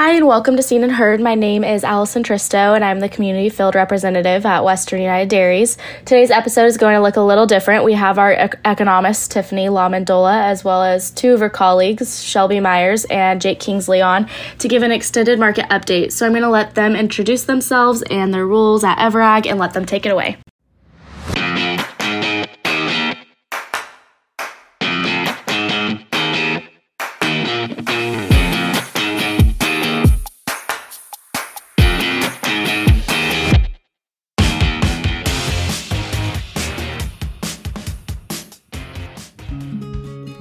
Hi, and welcome to Seen and Heard. My name is Allison Tristo, and I'm the Community Field Representative at Western United Dairies. Today's episode is going to look a little different. We have our ec- economist, Tiffany LaMendola, as well as two of her colleagues, Shelby Myers and Jake Kingsley, on to give an extended market update. So I'm going to let them introduce themselves and their roles at EverAg and let them take it away.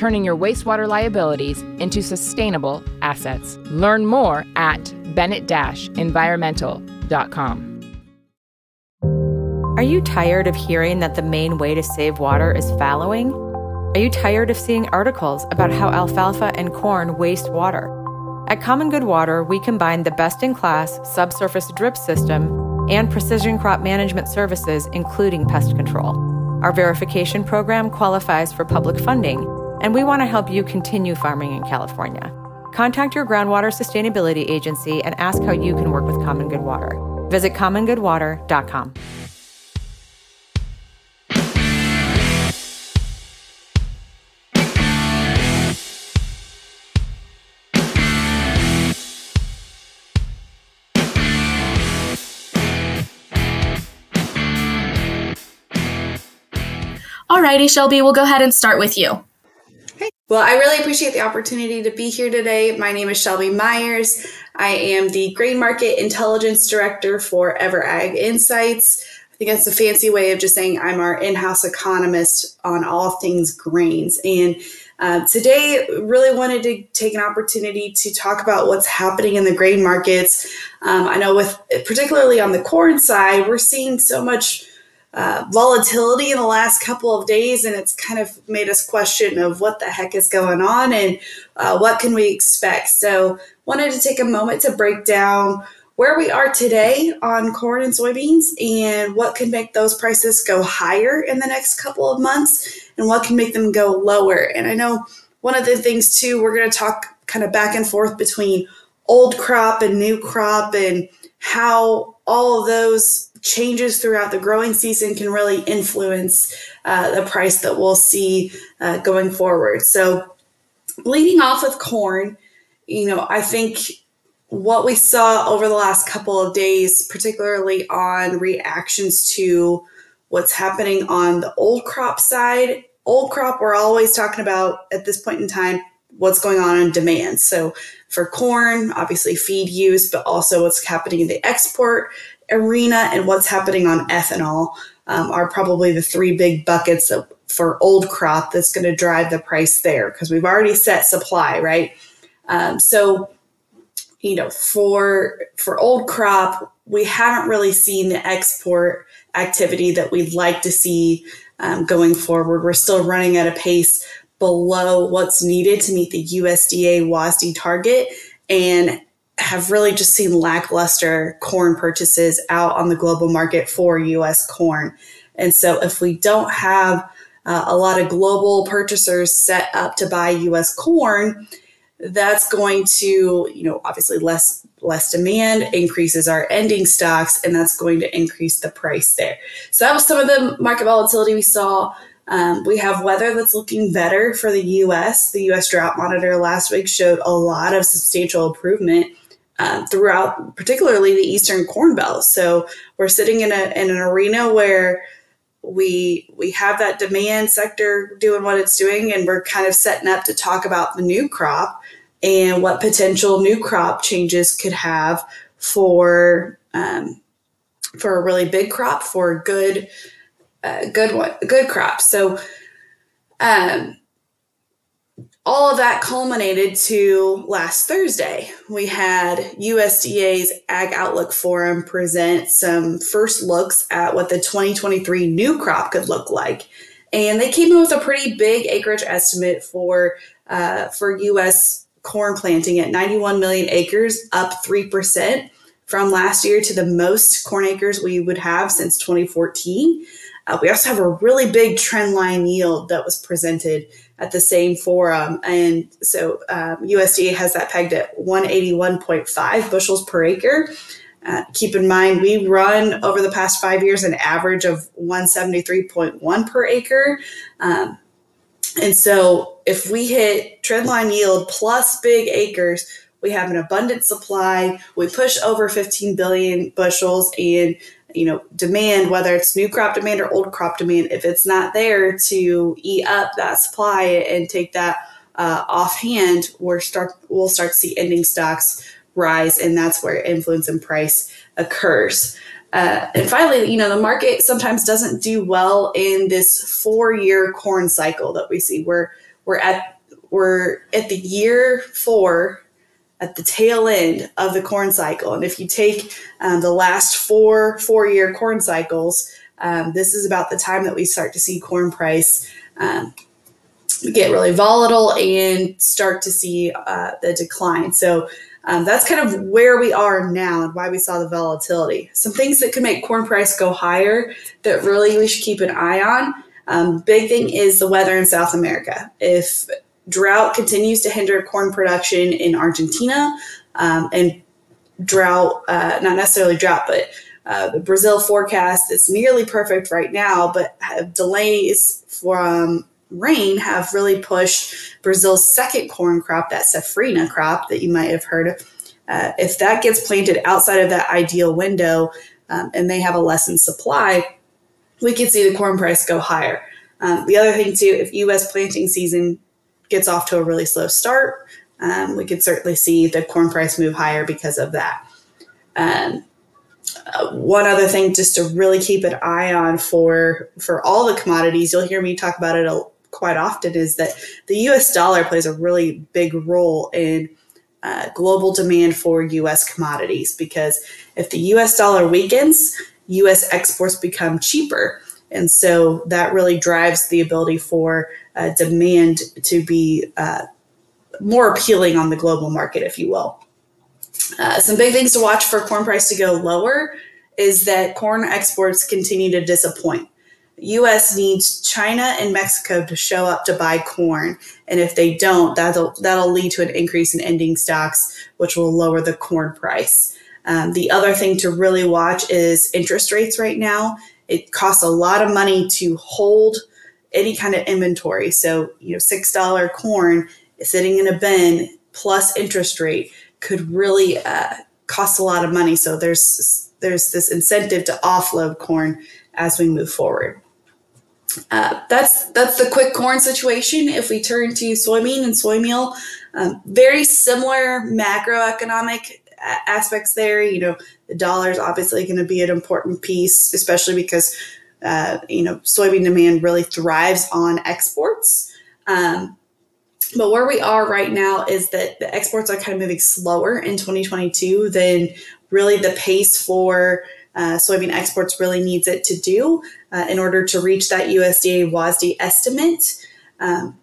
turning your wastewater liabilities into sustainable assets. Learn more at bennett-environmental.com. Are you tired of hearing that the main way to save water is fallowing? Are you tired of seeing articles about how alfalfa and corn waste water? At Common Good Water, we combine the best in class subsurface drip system and precision crop management services, including pest control. Our verification program qualifies for public funding, and we want to help you continue farming in California. Contact your groundwater sustainability agency and ask how you can work with Common Good Water. Visit commongoodwater.com. Alrighty, Shelby, we'll go ahead and start with you. Well, I really appreciate the opportunity to be here today. My name is Shelby Myers. I am the Grain Market Intelligence Director for EverAg Insights. I think that's a fancy way of just saying I'm our in house economist on all things grains. And uh, today, really wanted to take an opportunity to talk about what's happening in the grain markets. Um, I know, with particularly on the corn side, we're seeing so much uh, volatility in the last couple of days, and it's kind of made us question of what the heck is going on and uh, what can we expect. So, wanted to take a moment to break down where we are today on corn and soybeans and what can make those prices go higher in the next couple of months and what can make them go lower. And I know one of the things too, we're going to talk kind of back and forth between old crop and new crop and how all of those changes throughout the growing season can really influence uh, the price that we'll see uh, going forward. So, leading off with corn, you know, I think what we saw over the last couple of days, particularly on reactions to what's happening on the old crop side, old crop, we're always talking about at this point in time what's going on in demand. So, for corn, obviously feed use, but also what's happening in the export arena and what's happening on ethanol um, are probably the three big buckets that, for old crop that's going to drive the price there because we've already set supply, right? Um, so, you know, for for old crop, we haven't really seen the export activity that we'd like to see um, going forward. We're still running at a pace below what's needed to meet the USDA WASDE target, and have really just seen lackluster corn purchases out on the global market for US corn. And so, if we don't have uh, a lot of global purchasers set up to buy US corn, that's going to, you know, obviously less less demand increases our ending stocks, and that's going to increase the price there. So that was some of the market volatility we saw. Um, we have weather that's looking better for the U.S. The U.S. Drought Monitor last week showed a lot of substantial improvement uh, throughout, particularly the Eastern Corn Belt. So we're sitting in, a, in an arena where we we have that demand sector doing what it's doing, and we're kind of setting up to talk about the new crop and what potential new crop changes could have for um, for a really big crop for a good uh, good one good crop. So. Um, all of that culminated to last Thursday. We had USDA's Ag Outlook Forum present some first looks at what the 2023 new crop could look like. And they came in with a pretty big acreage estimate for uh, for U.S. corn planting at 91 million acres, up three percent from last year to the most corn acres we would have since 2014. Uh, we also have a really big trend line yield that was presented at the same forum. And so um, USDA has that pegged at 181.5 bushels per acre. Uh, keep in mind, we run over the past five years an average of 173.1 per acre. Um, and so if we hit trendline yield plus big acres, we have an abundant supply. We push over 15 billion bushels and you know demand whether it's new crop demand or old crop demand if it's not there to eat up that supply and take that uh, offhand we're start we'll start to see ending stocks rise and that's where influence in price occurs. Uh, and finally you know the market sometimes doesn't do well in this four year corn cycle that we see. We're we're at we're at the year four at the tail end of the corn cycle. And if you take um, the last four four year corn cycles, um, this is about the time that we start to see corn price um, get really volatile and start to see uh, the decline. So um, that's kind of where we are now and why we saw the volatility. Some things that could make corn price go higher that really we should keep an eye on. Um, big thing is the weather in South America. If drought continues to hinder corn production in Argentina, um, and drought, uh, not necessarily drought, but uh, the Brazil forecast is nearly perfect right now, but delays from rain have really pushed Brazil's second corn crop, that safrinha crop that you might have heard of. Uh, if that gets planted outside of that ideal window um, and they have a lessened supply, we could see the corn price go higher. Um, the other thing, too, if U.S. planting season gets off to a really slow start, um, we could certainly see the corn price move higher because of that. Um, uh, one other thing, just to really keep an eye on for for all the commodities, you'll hear me talk about it a, quite often, is that the U.S. dollar plays a really big role in uh, global demand for U.S. commodities because if the U.S. dollar weakens, U.S. exports become cheaper. And so that really drives the ability for uh, demand to be uh, more appealing on the global market, if you will. Uh, some big things to watch for corn price to go lower is that corn exports continue to disappoint. U.S. needs China and Mexico to show up to buy corn, and if they don't, that'll that'll lead to an increase in ending stocks, which will lower the corn price. Um, the other thing to really watch is interest rates right now. It costs a lot of money to hold any kind of inventory. So, you know, $6 corn sitting in a bin plus interest rate could really uh, cost a lot of money. So there's there's this incentive to offload corn as we move forward. Uh, that's that's the quick corn situation. If we turn to soybean and soy meal, um, very similar macroeconomic aspects there. You know, the dollar is obviously going to be an important piece, especially because uh, you know soybean demand really thrives on exports. Um, but where we are right now is that the exports are kind of moving slower in 2022 than really the pace for uh, soybean exports really needs it to do uh, in order to reach that USDA WASDE estimate. Um,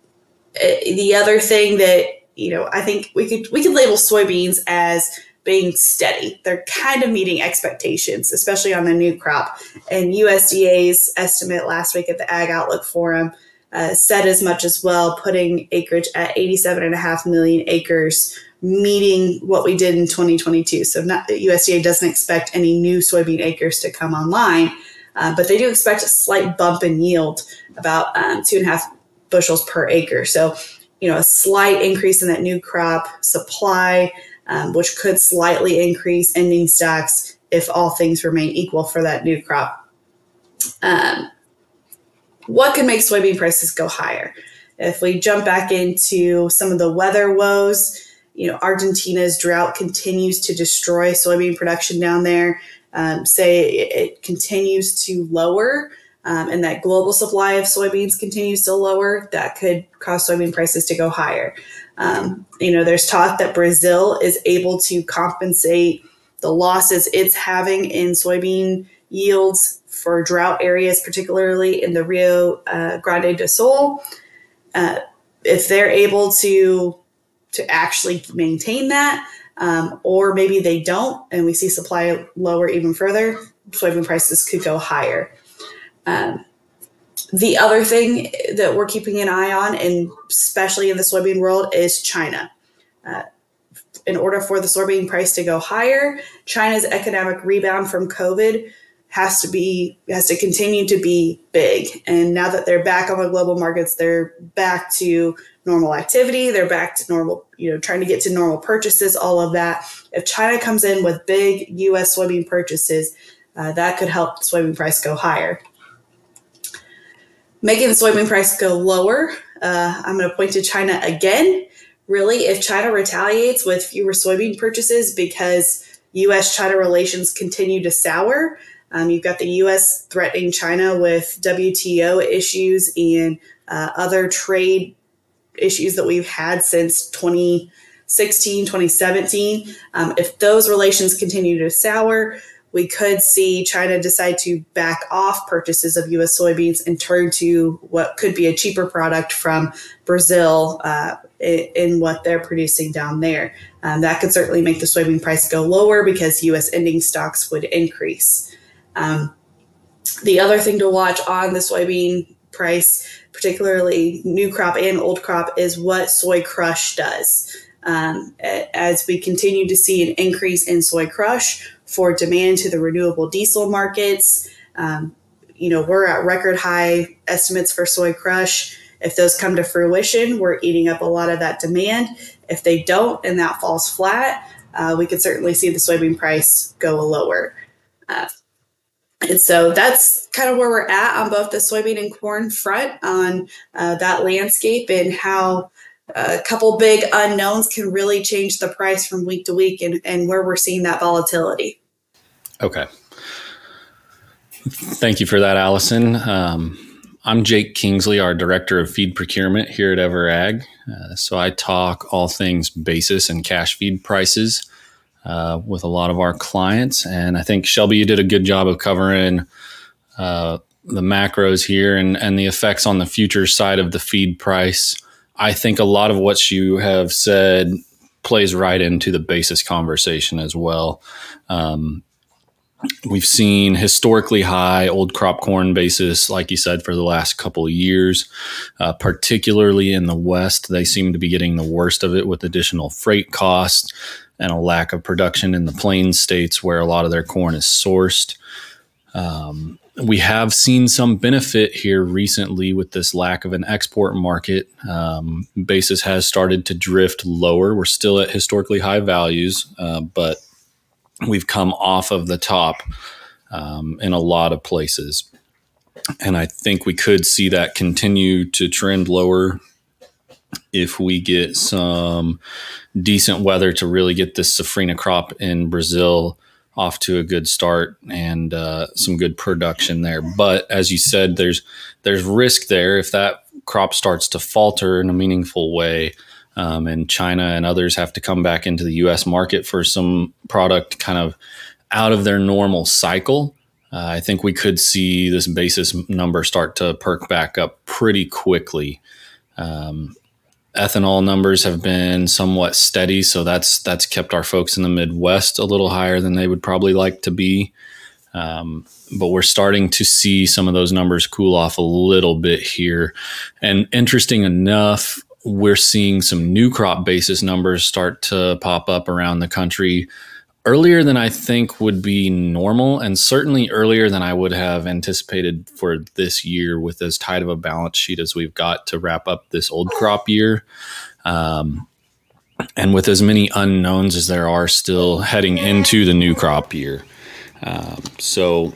eh, the other thing that you know I think we could we could label soybeans as being steady. They're kind of meeting expectations, especially on the new crop. And USDA's estimate last week at the Ag Outlook Forum uh, said as much as well, putting acreage at 87.5 million acres, meeting what we did in 2022. So not, USDA doesn't expect any new soybean acres to come online, uh, but they do expect a slight bump in yield, about um, two and a half bushels per acre. So, you know, a slight increase in that new crop supply um, which could slightly increase ending stocks if all things remain equal for that new crop. Um, what could make soybean prices go higher? If we jump back into some of the weather woes, you know, Argentina's drought continues to destroy soybean production down there. Um, say it, it, continues to lower um, and that global supply of soybeans continues to lower, that could cause soybean prices to go higher. Um, you know, there's talk that Brazil is able to compensate the losses it's having in soybean yields for drought areas, particularly in the Rio uh, Grande do Sul. Uh, if they're able to to actually maintain that, um, or maybe they don't, and we see supply lower even further, soybean prices could go higher. Um, the other thing that we're keeping an eye on, and especially in the soybean world, is China. Uh, in order for the soybean price to go higher, China's economic rebound from COVID has to be has to continue to be big. And now that they're back on the global markets, they're back to normal activity. They're back to normal, you know, trying to get to normal purchases. All of that. If China comes in with big U.S. soybean purchases, uh, that could help soybean price go higher. Making the soybean price go lower, uh, I'm going to point to China again. Really, if China retaliates with fewer soybean purchases because U.S. China relations continue to sour, um, you've got the U.S. threatening China with WTO issues and uh, other trade issues that we've had since 2016, 2017. Um, if those relations continue to sour, we could see China decide to back off purchases of U.S. soybeans and turn to what could be a cheaper product from Brazil uh, in, what they're producing down there. Um, that could certainly make the soybean price go lower because U.S. ending stocks would increase. Um, the other thing to watch on the soybean price, particularly new crop and old crop, is what soy crush does. Um, as we continue to see an increase in soy crush for demand to the renewable diesel markets, um, you know, we're at record high estimates for soy crush. If those come to fruition, we're eating up a lot of that demand. If they don't and that falls flat, uh, we could certainly see the soybean price go lower. Uh, and so that's kind of where we're at on both the soybean and corn front on uh, that landscape and how a couple big unknowns can really change the price from week to week and, and where we're seeing that volatility. Okay. Thank you for that, Allison. Um, I'm Jake Kingsley, our Director of Feed Procurement here at EverAg. Uh, so I talk all things basis and cash feed prices uh, with a lot of our clients. And I think Shelby, you did a good job of covering uh, the macros here and, and the effects on the future side of the feed price. I think a lot of what you have said plays right into the basis conversation as well. Um, we've seen historically high old crop corn basis, like you said, for the last couple of years, uh, particularly in the West. They seem to be getting the worst of it with additional freight costs and a lack of production in the plains states where a lot of their corn is sourced. Um, we have seen some benefit here recently with this lack of an export market. Um, basis has started to drift lower. We're still at historically high values, uh, but we've come off of the top um, in a lot of places. And I think we could see that continue to trend lower if we get some decent weather to really get this safrinha crop in Brazil off to a good start and uh, some good production there. But as you said, there's there's risk there if that crop starts to falter in a meaningful way. Um, and China and others have to come back into the U.S. market for some product kind of out of their normal cycle. Uh, I think we could see this basis number start to perk back up pretty quickly. Um, ethanol numbers have been somewhat steady, so that's that's kept our folks in the Midwest a little higher than they would probably like to be. Um, but we're starting to see some of those numbers cool off a little bit here. And interesting enough, we're seeing some new crop basis numbers start to pop up around the country earlier than I think would be normal, and certainly earlier than I would have anticipated for this year with as tight of a balance sheet as we've got to wrap up this old crop year. Um, and with as many unknowns as there are still heading into the new crop year. Um, so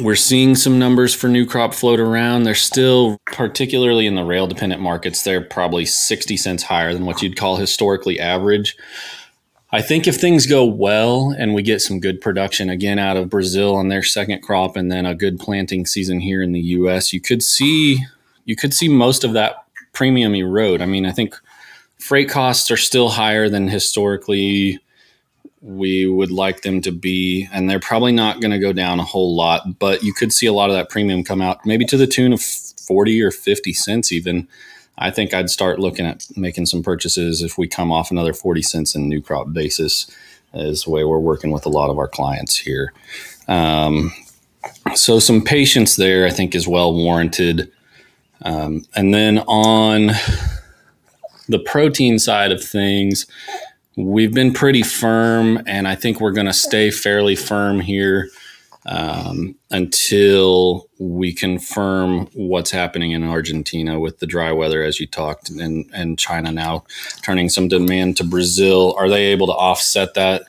we're seeing some numbers for new crop float around. They're still, particularly in the rail dependent markets, they're probably 60 cents higher than what you'd call historically average. I think if things go well and we get some good production again out of Brazil on their second crop and then a good planting season here in the US, you could see you could see most of that premium erode. I mean, I think freight costs are still higher than historically we would like them to be, and they're probably not going to go down a whole lot, but you could see a lot of that premium come out, maybe to the tune of 40 or 50 cents even. I think I'd start looking at making some purchases if we come off another 40 cents in new crop basis, is the way we're working with a lot of our clients here. Um, so some patience there, I think, is well warranted. Um, and then on the protein side of things, we've been pretty firm, and I think we're going to stay fairly firm here um, until we confirm what's happening in Argentina with the dry weather, as you talked, and, and China now turning some demand to Brazil. Are they able to offset that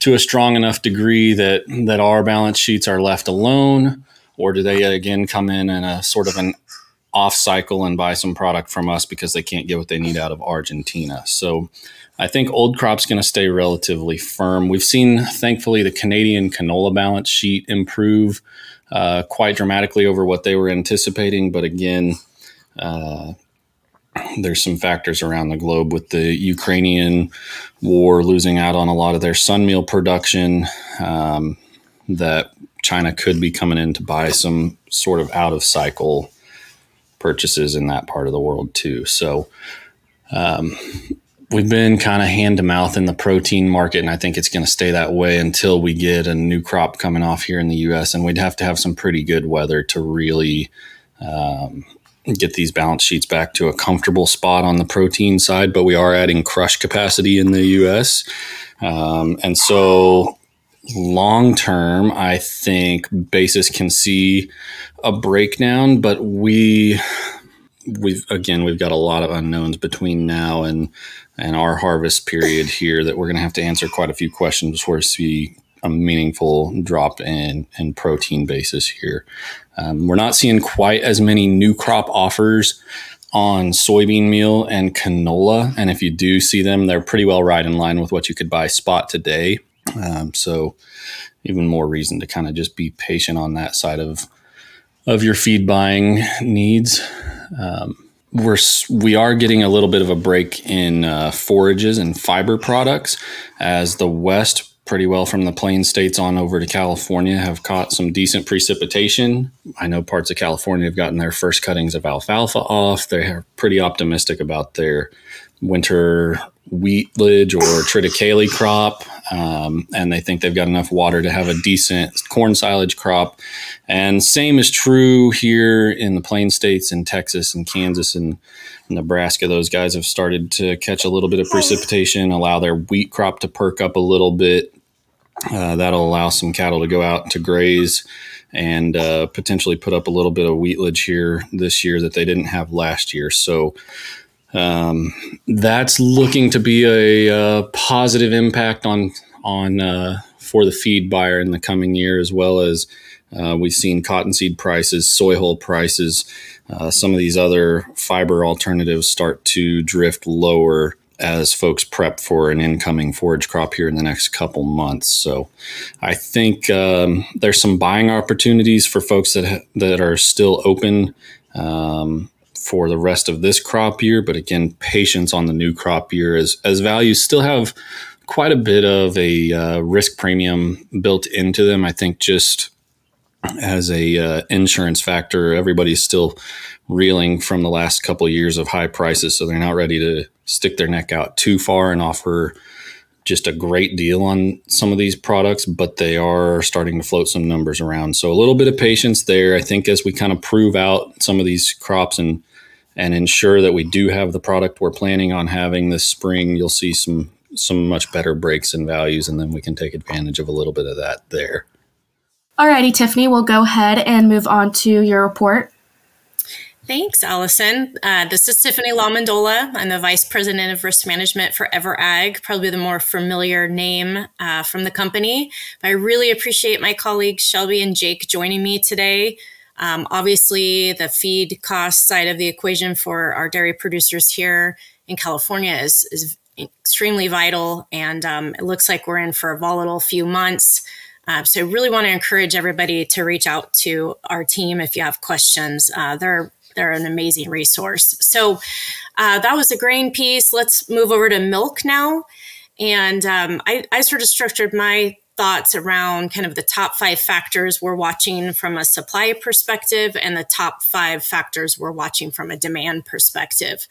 to a strong enough degree that that our balance sheets are left alone, or do they again come in in a sort of an off cycle and buy some product from us because they can't get what they need out of Argentina? So I think old crop's going to stay relatively firm. We've seen, thankfully, the Canadian canola balance sheet improve uh, quite dramatically over what they were anticipating. But again, uh, there's some factors around the globe with the Ukrainian war losing out on a lot of their sun meal production um, that China could be coming in to buy some sort of out of cycle purchases in that part of the world too. So, um, we've been kind of hand to mouth in the protein market, and I think it's going to stay that way until we get a new crop coming off here in the U.S. And we'd have to have some pretty good weather to really um, get these balance sheets back to a comfortable spot on the protein side. But we are adding crush capacity in the U.S. Um, and so long term, I think basis can see a breakdown, but we we've again we've got a lot of unknowns between now and and our harvest period here that we're going to have to answer quite a few questions before we see a meaningful drop in in protein basis here. Um, we're not seeing quite as many new crop offers on soybean meal and canola, and if you do see them, they're pretty well right in line with what you could buy spot today. Um, so, even more reason to kind of just be patient on that side of of your feed buying needs. Um, we're we are getting a little bit of a break in uh, forages and fiber products as the west pretty well from the plain states on over to California have caught some decent precipitation. I know parts of California have gotten their first cuttings of alfalfa off. They're pretty optimistic about their winter wheatlage or triticale crop, um, and they think they've got enough water to have a decent corn silage crop. And same is true here in the Plain States in Texas and Kansas and Nebraska. Those guys have started to catch a little bit of precipitation, allow their wheat crop to perk up a little bit. Uh, that'll allow some cattle to go out to graze and uh, potentially put up a little bit of wheatlage here this year that they didn't have last year. So um, that's looking to be a, a, positive impact on on uh, for the feed buyer in the coming year, as well as uh, we've seen cottonseed prices, soy hull prices, uh, some of these other fiber alternatives start to drift lower as folks prep for an incoming forage crop here in the next couple months. So I think um, there's some buying opportunities for folks that ha- that are still open. Um, for the rest of this crop year. But again, patience on the new crop year as, as values still have quite a bit of a uh, risk premium built into them. I think just as a uh, insurance factor, everybody's still reeling from the last couple of years of high prices, so they're not ready to stick their neck out too far and offer just a great deal on some of these products, but they are starting to float some numbers around. So a little bit of patience there. I think as we kind of prove out some of these crops and and ensure that we do have the product we're planning on having this spring, you'll see some some much better breaks in values, and then we can take advantage of a little bit of that there. Alrighty, Tiffany, we'll go ahead and move on to your report. Thanks, Allison. Uh, this is Tiffany LaMendola. I'm the Vice President of Risk Management for EverAg, probably the more familiar name uh, from the company. I really appreciate my colleagues Shelby and Jake joining me today. Um, obviously, the feed cost side of the equation for our dairy producers here in California is, is extremely vital, and um, it looks like we're in for a volatile few months. Uh, so, I really want to encourage everybody to reach out to our team if you have questions. Uh, they're they're an amazing resource. So, uh, that was the grain piece. Let's move over to milk now. And um, I, I sort of structured my thoughts around kind of the top five factors we're watching from a supply perspective and the top five factors we're watching from a demand perspective.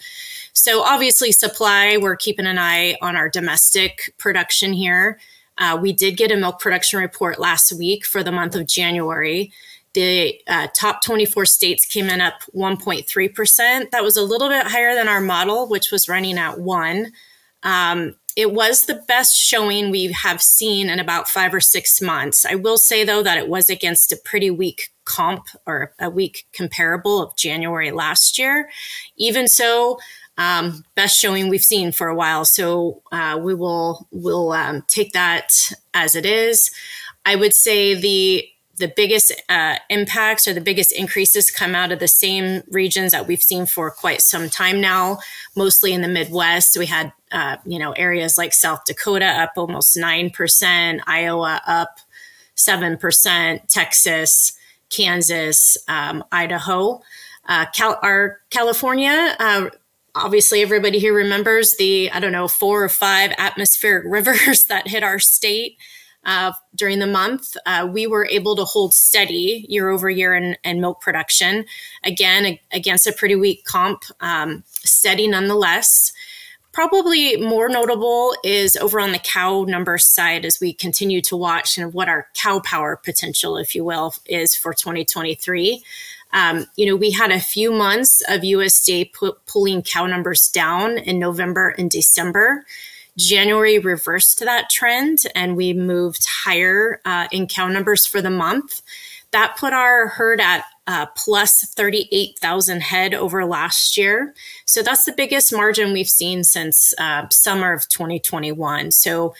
So, obviously, supply, we're keeping an eye on our domestic production here. Uh, we did get a milk production report last week for the month of January. The uh, top 24 states came in up 1.3%. That was a little bit higher than our model, which was running at one. Um, it was the best showing we have seen in about five or six months. I will say, though, that it was against a pretty weak comp or a weak comparable of January last year. Even so, um, best showing we've seen for a while. So uh, we will will um, take that as it is. I would say the the biggest uh, impacts or the biggest increases come out of the same regions that we've seen for quite some time now, mostly in the Midwest. We had, uh, you know, areas like South Dakota up almost 9%, Iowa up 7%, Texas, Kansas, um, Idaho. Uh, Cal- our California, uh, obviously everybody here remembers the, I don't know, four or five atmospheric rivers that hit our state uh, during the month, uh, we were able to hold steady year over year in, in milk production. Again, a, against a pretty weak comp, um, steady nonetheless. Probably more notable is over on the cow number side as we continue to watch and what our cow power potential, if you will, is for 2023. Um, you know, we had a few months of USDA pu- pulling cow numbers down in November and December. January reversed that trend and we moved higher uh, in cow numbers for the month. That put our herd at uh, plus 38,000 head over last year. So that's the biggest margin we've seen since uh, summer of 2021. So a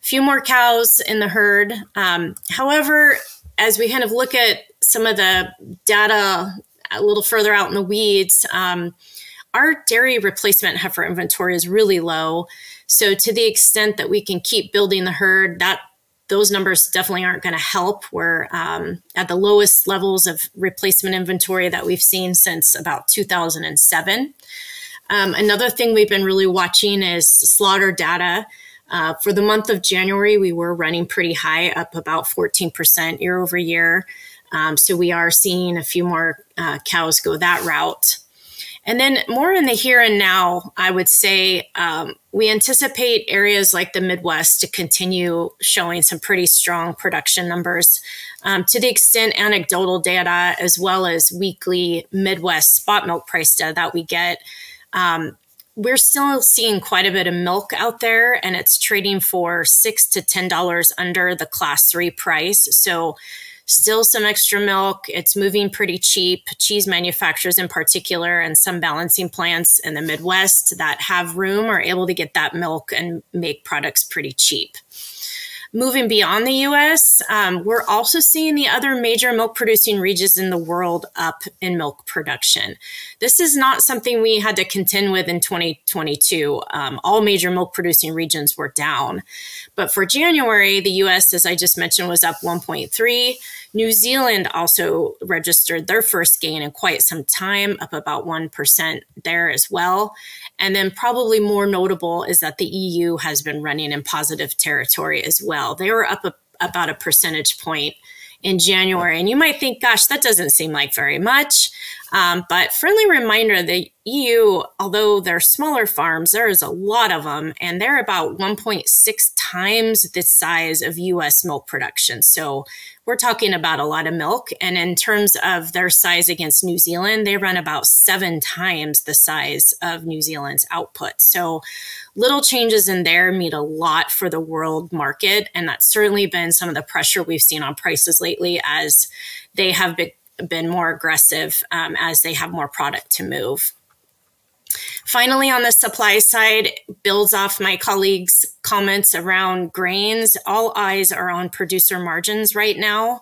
few more cows in the herd. Um, however, as we kind of look at some of the data a little further out in the weeds, um, our dairy replacement heifer inventory is really low. So to the extent that we can keep building the herd, that those numbers definitely aren't going to help. We're um, at the lowest levels of replacement inventory that we've seen since about 2007. Um, another thing we've been really watching is slaughter data. Uh, for the month of January, we were running pretty high, up about 14% year over year. Um, so we are seeing a few more uh, cows go that route. And then more in the here and now, I would say um, we anticipate areas like the Midwest to continue showing some pretty strong production numbers. Um, to the extent anecdotal data, as well as weekly Midwest spot milk price data that we get, um, we're still seeing quite a bit of milk out there, and it's trading for six to ten dollars under the class three price. So still some extra milk. It's moving pretty cheap. Cheese manufacturers, in particular, and some balancing plants in the Midwest that have room are able to get that milk and make products pretty cheap. Moving beyond the US, um, we're also seeing the other major milk producing regions in the world up in milk production. This is not something we had to contend with in 2022. Um, all major milk producing regions were down. But for January, the US, as I just mentioned, was up 1.3. New Zealand also registered their first gain in quite some time, up about 1% there as well. And then, probably more notable is that the EU has been running in positive territory as well. They were up a, about a percentage point in January. And you might think, gosh, that doesn't seem like very much. Um, but friendly reminder the EU, although they're smaller farms, there is a lot of them, and they're about 1.6 times the size of US milk production. So we're talking about a lot of milk. And in terms of their size against New Zealand, they run about seven times the size of New Zealand's output. So little changes in there mean a lot for the world market. And that's certainly been some of the pressure we've seen on prices lately as they have been, been more aggressive um, as they have more product to move. Finally, on the supply side, builds off my colleagues' comments around grains. All eyes are on producer margins right now.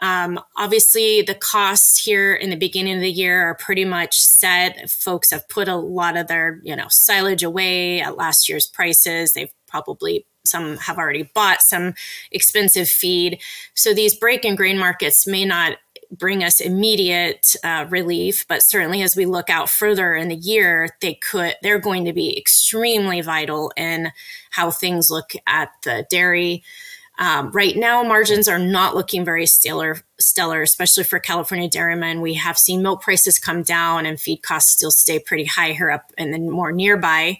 Um, obviously, the costs here in the beginning of the year are pretty much set. Folks have put a lot of their, you know, silage away at last year's prices. They've probably some have already bought some expensive feed. So these break in grain markets may not bring us immediate uh, relief, but certainly as we look out further in the year, they could they're going to be extremely vital in how things look at the dairy. Um, right now, margins are not looking very stellar, stellar, especially for California dairymen. We have seen milk prices come down and feed costs still stay pretty high here up and then more nearby.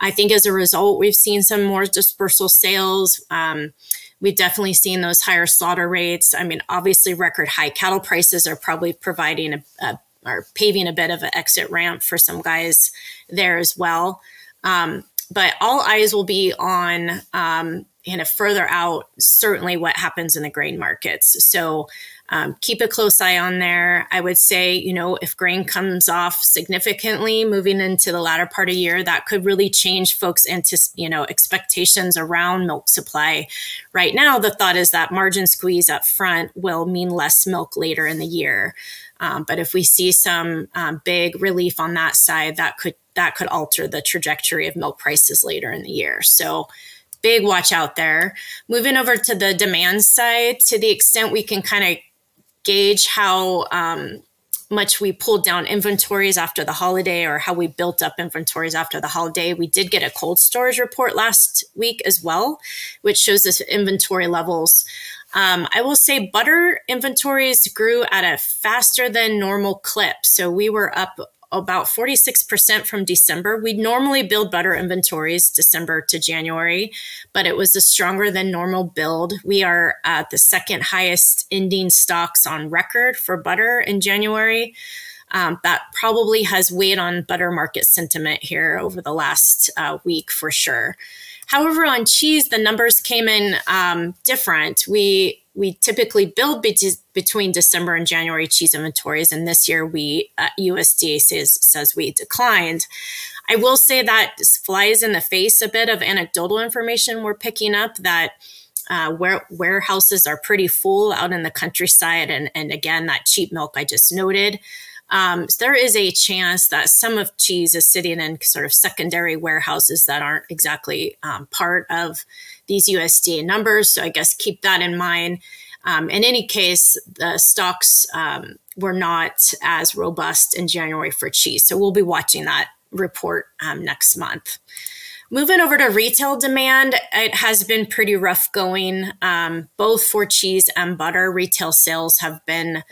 I think as a result, we've seen some more dispersal sales. Um, we've definitely seen those higher slaughter rates. I mean, obviously, record high cattle prices are probably providing a, a are paving a bit of an exit ramp for some guys there as well. Um, but all eyes will be on um, kind of further out, certainly what happens in the grain markets. So um, keep a close eye on there. I would say, you know, if grain comes off significantly moving into the latter part of year, that could really change folks' into you know expectations around milk supply. Right now, the thought is that margin squeeze up front will mean less milk later in the year. Um, but if we see some um, big relief on that side, that could that could alter the trajectory of milk prices later in the year. So big watch out there. Moving over to the demand side, to the extent we can kind of gauge how um, much we pulled down inventories after the holiday or how we built up inventories after the holiday. We did get a cold storage report last week as well, which shows us inventory levels. Um, I will say butter inventories grew at a faster than normal clip. So we were up about 46% from December. We normally build butter inventories December to January, but it was a stronger than normal build. We are at the second highest ending stocks on record for butter in January. Um, that probably has weighed on butter market sentiment here over the last uh, week for sure. However, on cheese, the numbers came in um, different. We we typically build be- between December and January cheese inventories, and this year we uh, USDA says says we declined. I will say that flies in the face a bit of anecdotal information we're picking up that uh, where warehouses are pretty full out in the countryside, and and again that cheap milk I just noted. Um, there is a chance that some of cheese is sitting in sort of secondary warehouses that aren't exactly um, part of these USDA numbers. So I guess keep that in mind. Um, in any case, the stocks um, were not as robust in January for cheese. So we'll be watching that report um, next month. Moving over to retail demand, it has been pretty rough going, um, both for cheese and butter. Retail sales have been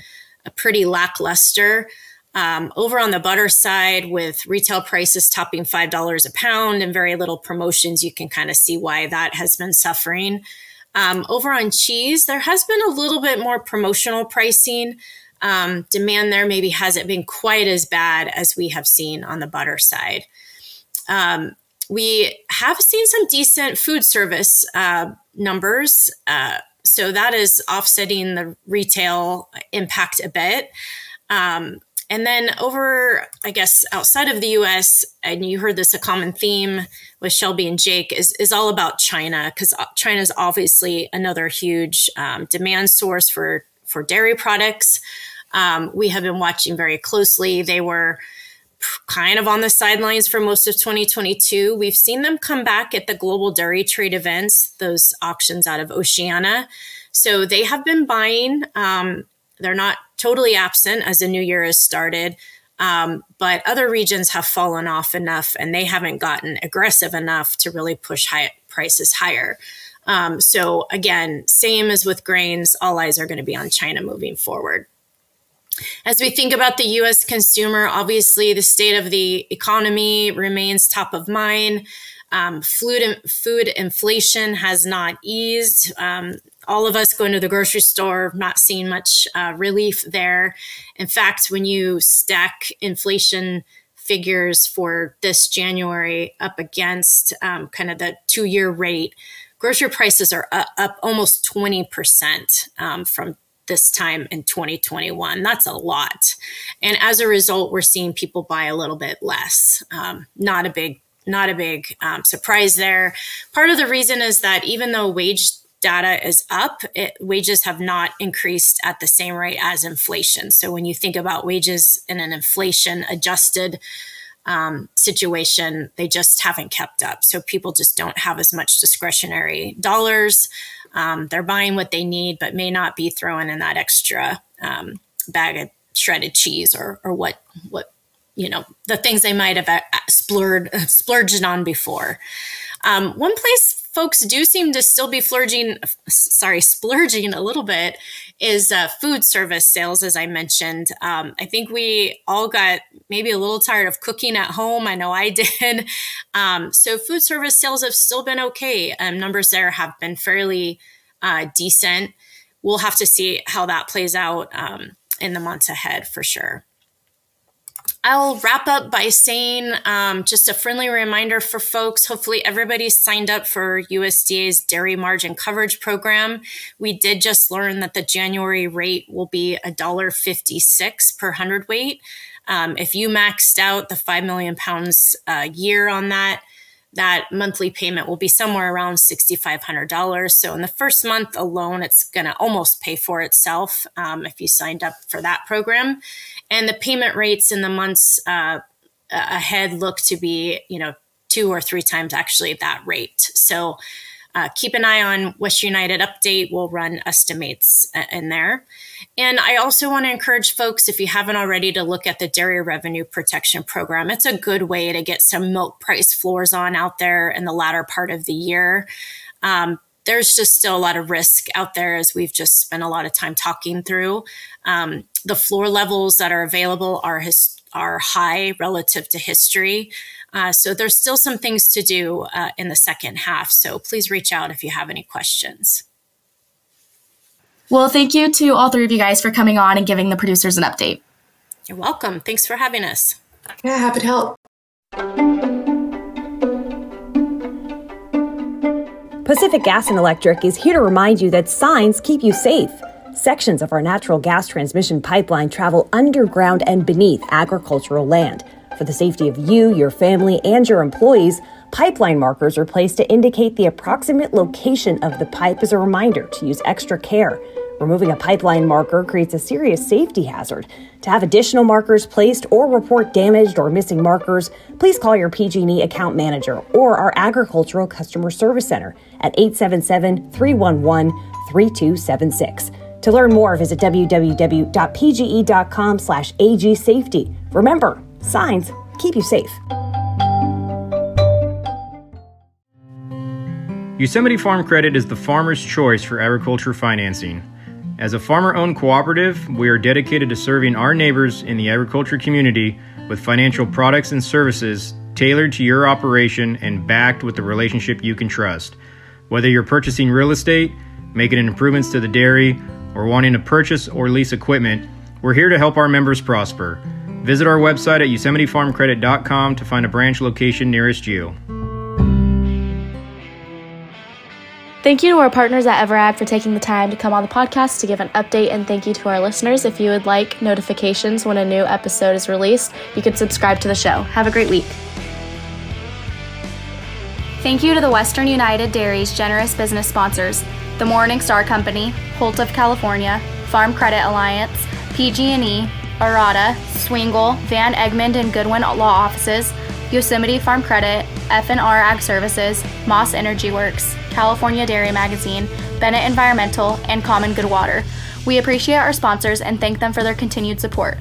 pretty lackluster. Um, over on the butter side, with retail prices topping $5 a pound and very little promotions, you can kind of see why that has been suffering. Um, over on cheese, there has been a little bit more promotional pricing. Um, demand there maybe hasn't been quite as bad as we have seen on the butter side. Um, we have seen some decent food service uh, numbers. Uh, so that is offsetting the retail impact a bit. Um, and then over, I guess, outside of the US, and you heard this a common theme with Shelby and Jake is, is all about China, because uh, China is obviously another huge um, demand source for, for dairy products. Um, we have been watching very closely. They were kind of on the sidelines for most of 2022. We've seen them come back at the global dairy trade events, those auctions out of Oceania. So they have been buying. Um, they're not totally absent as the new year has started. Um, but other regions have fallen off enough and they haven't gotten aggressive enough to really push high prices higher. Um, so again, same as with grains, all eyes are going to be on China moving forward. As we think about the US consumer, obviously the state of the economy remains top of mind. Um, food, food inflation has not eased. Um, all of us going to the grocery store, not seeing much uh, relief there. In fact, when you stack inflation figures for this January up against um, kind of the two year rate, grocery prices are up, up almost 20% um, from this time in 2021. That's a lot. And as a result, we're seeing people buy a little bit less. Um, not a big not a big um, surprise there. Part of the reason is that even though wage data is up. It, wages have not increased at the same rate as inflation. So when you think about wages in an inflation adjusted um, situation, they just haven't kept up. So people just don't have as much discretionary dollars. Um, they're buying what they need, but may not be throwing in that extra um, bag of shredded cheese or, or what what you know the things they might have uh, splurged splurged on before. Um, one place folks do seem to still be splurging, sorry, splurging a little bit is uh, food service sales, as I mentioned. Um, I think we all got maybe a little tired of cooking at home. I know I did. Um, so food service sales have still been okay. Um, numbers there have been fairly uh, decent. We'll have to see how that plays out um, in the months ahead for sure. I'll wrap up by saying um, just a friendly reminder for folks. Hopefully, everybody's signed up for USDA's Dairy Margin Coverage Program. We did just learn that the January rate will be $1.56 per hundredweight. Um, if you maxed out the 5 million pounds a year on that, that monthly payment will be somewhere around $6,500. So in the first month alone, it's going to almost pay for itself um, if you signed up for that program. And the payment rates in the months uh, ahead look to be, you know, two or three times actually that rate. So uh, keep an eye on Western United Update. We'll run estimates uh, in there. And I also want to encourage folks, if you haven't already, to look at the Dairy Revenue Protection Program. It's a good way to get some milk price floors on out there in the latter part of the year. Um, there's just still a lot of risk out there as we've just spent a lot of time talking through. Um, the floor levels that are available are his, are high relative to history. Uh, so there's still some things to do uh, in the second half. So please reach out if you have any questions. Well, thank you to all three of you guys for coming on and giving the producers an update. You're welcome. Thanks for having us. Yeah, happy to help. Pacific Gas and Electric is here to remind you that signs keep you safe. Sections of our natural gas transmission pipeline travel underground and beneath agricultural land. For the safety of you, your family, and your employees, pipeline markers are placed to indicate the approximate location of the pipe as a reminder to use extra care. Removing a pipeline marker creates a serious safety hazard. To have additional markers placed or report damaged or missing markers, please call your PG&E account manager or our agricultural customer service center at 877-311-3276. To learn more, visit www.pge.com/agsafety. Remember, Signs keep you safe. Yosemite Farm Credit is the farmer's choice for agriculture financing. As a farmer owned cooperative, we are dedicated to serving our neighbors in the agriculture community with financial products and services tailored to your operation and backed with the relationship you can trust. Whether you're purchasing real estate, making improvements to the dairy, or wanting to purchase or lease equipment, we're here to help our members prosper. Visit our website at YosemiteFarmCredit.com to find a branch location nearest you. Thank you to our partners at EverAg for taking the time to come on the podcast to give an update, and thank you to our listeners. If you would like notifications when a new episode is released, you can subscribe to the show. Have a great week. Thank you to the Western United Dairies generous business sponsors, the Morning Star Company, Holt of California, Farm Credit Alliance, PG&E, Arata, Swingle, Van Egmond and Goodwin Law Offices, Yosemite Farm Credit, F&R Ag Services, Moss Energy Works, California Dairy Magazine, Bennett Environmental, and Common Good Water. We appreciate our sponsors and thank them for their continued support.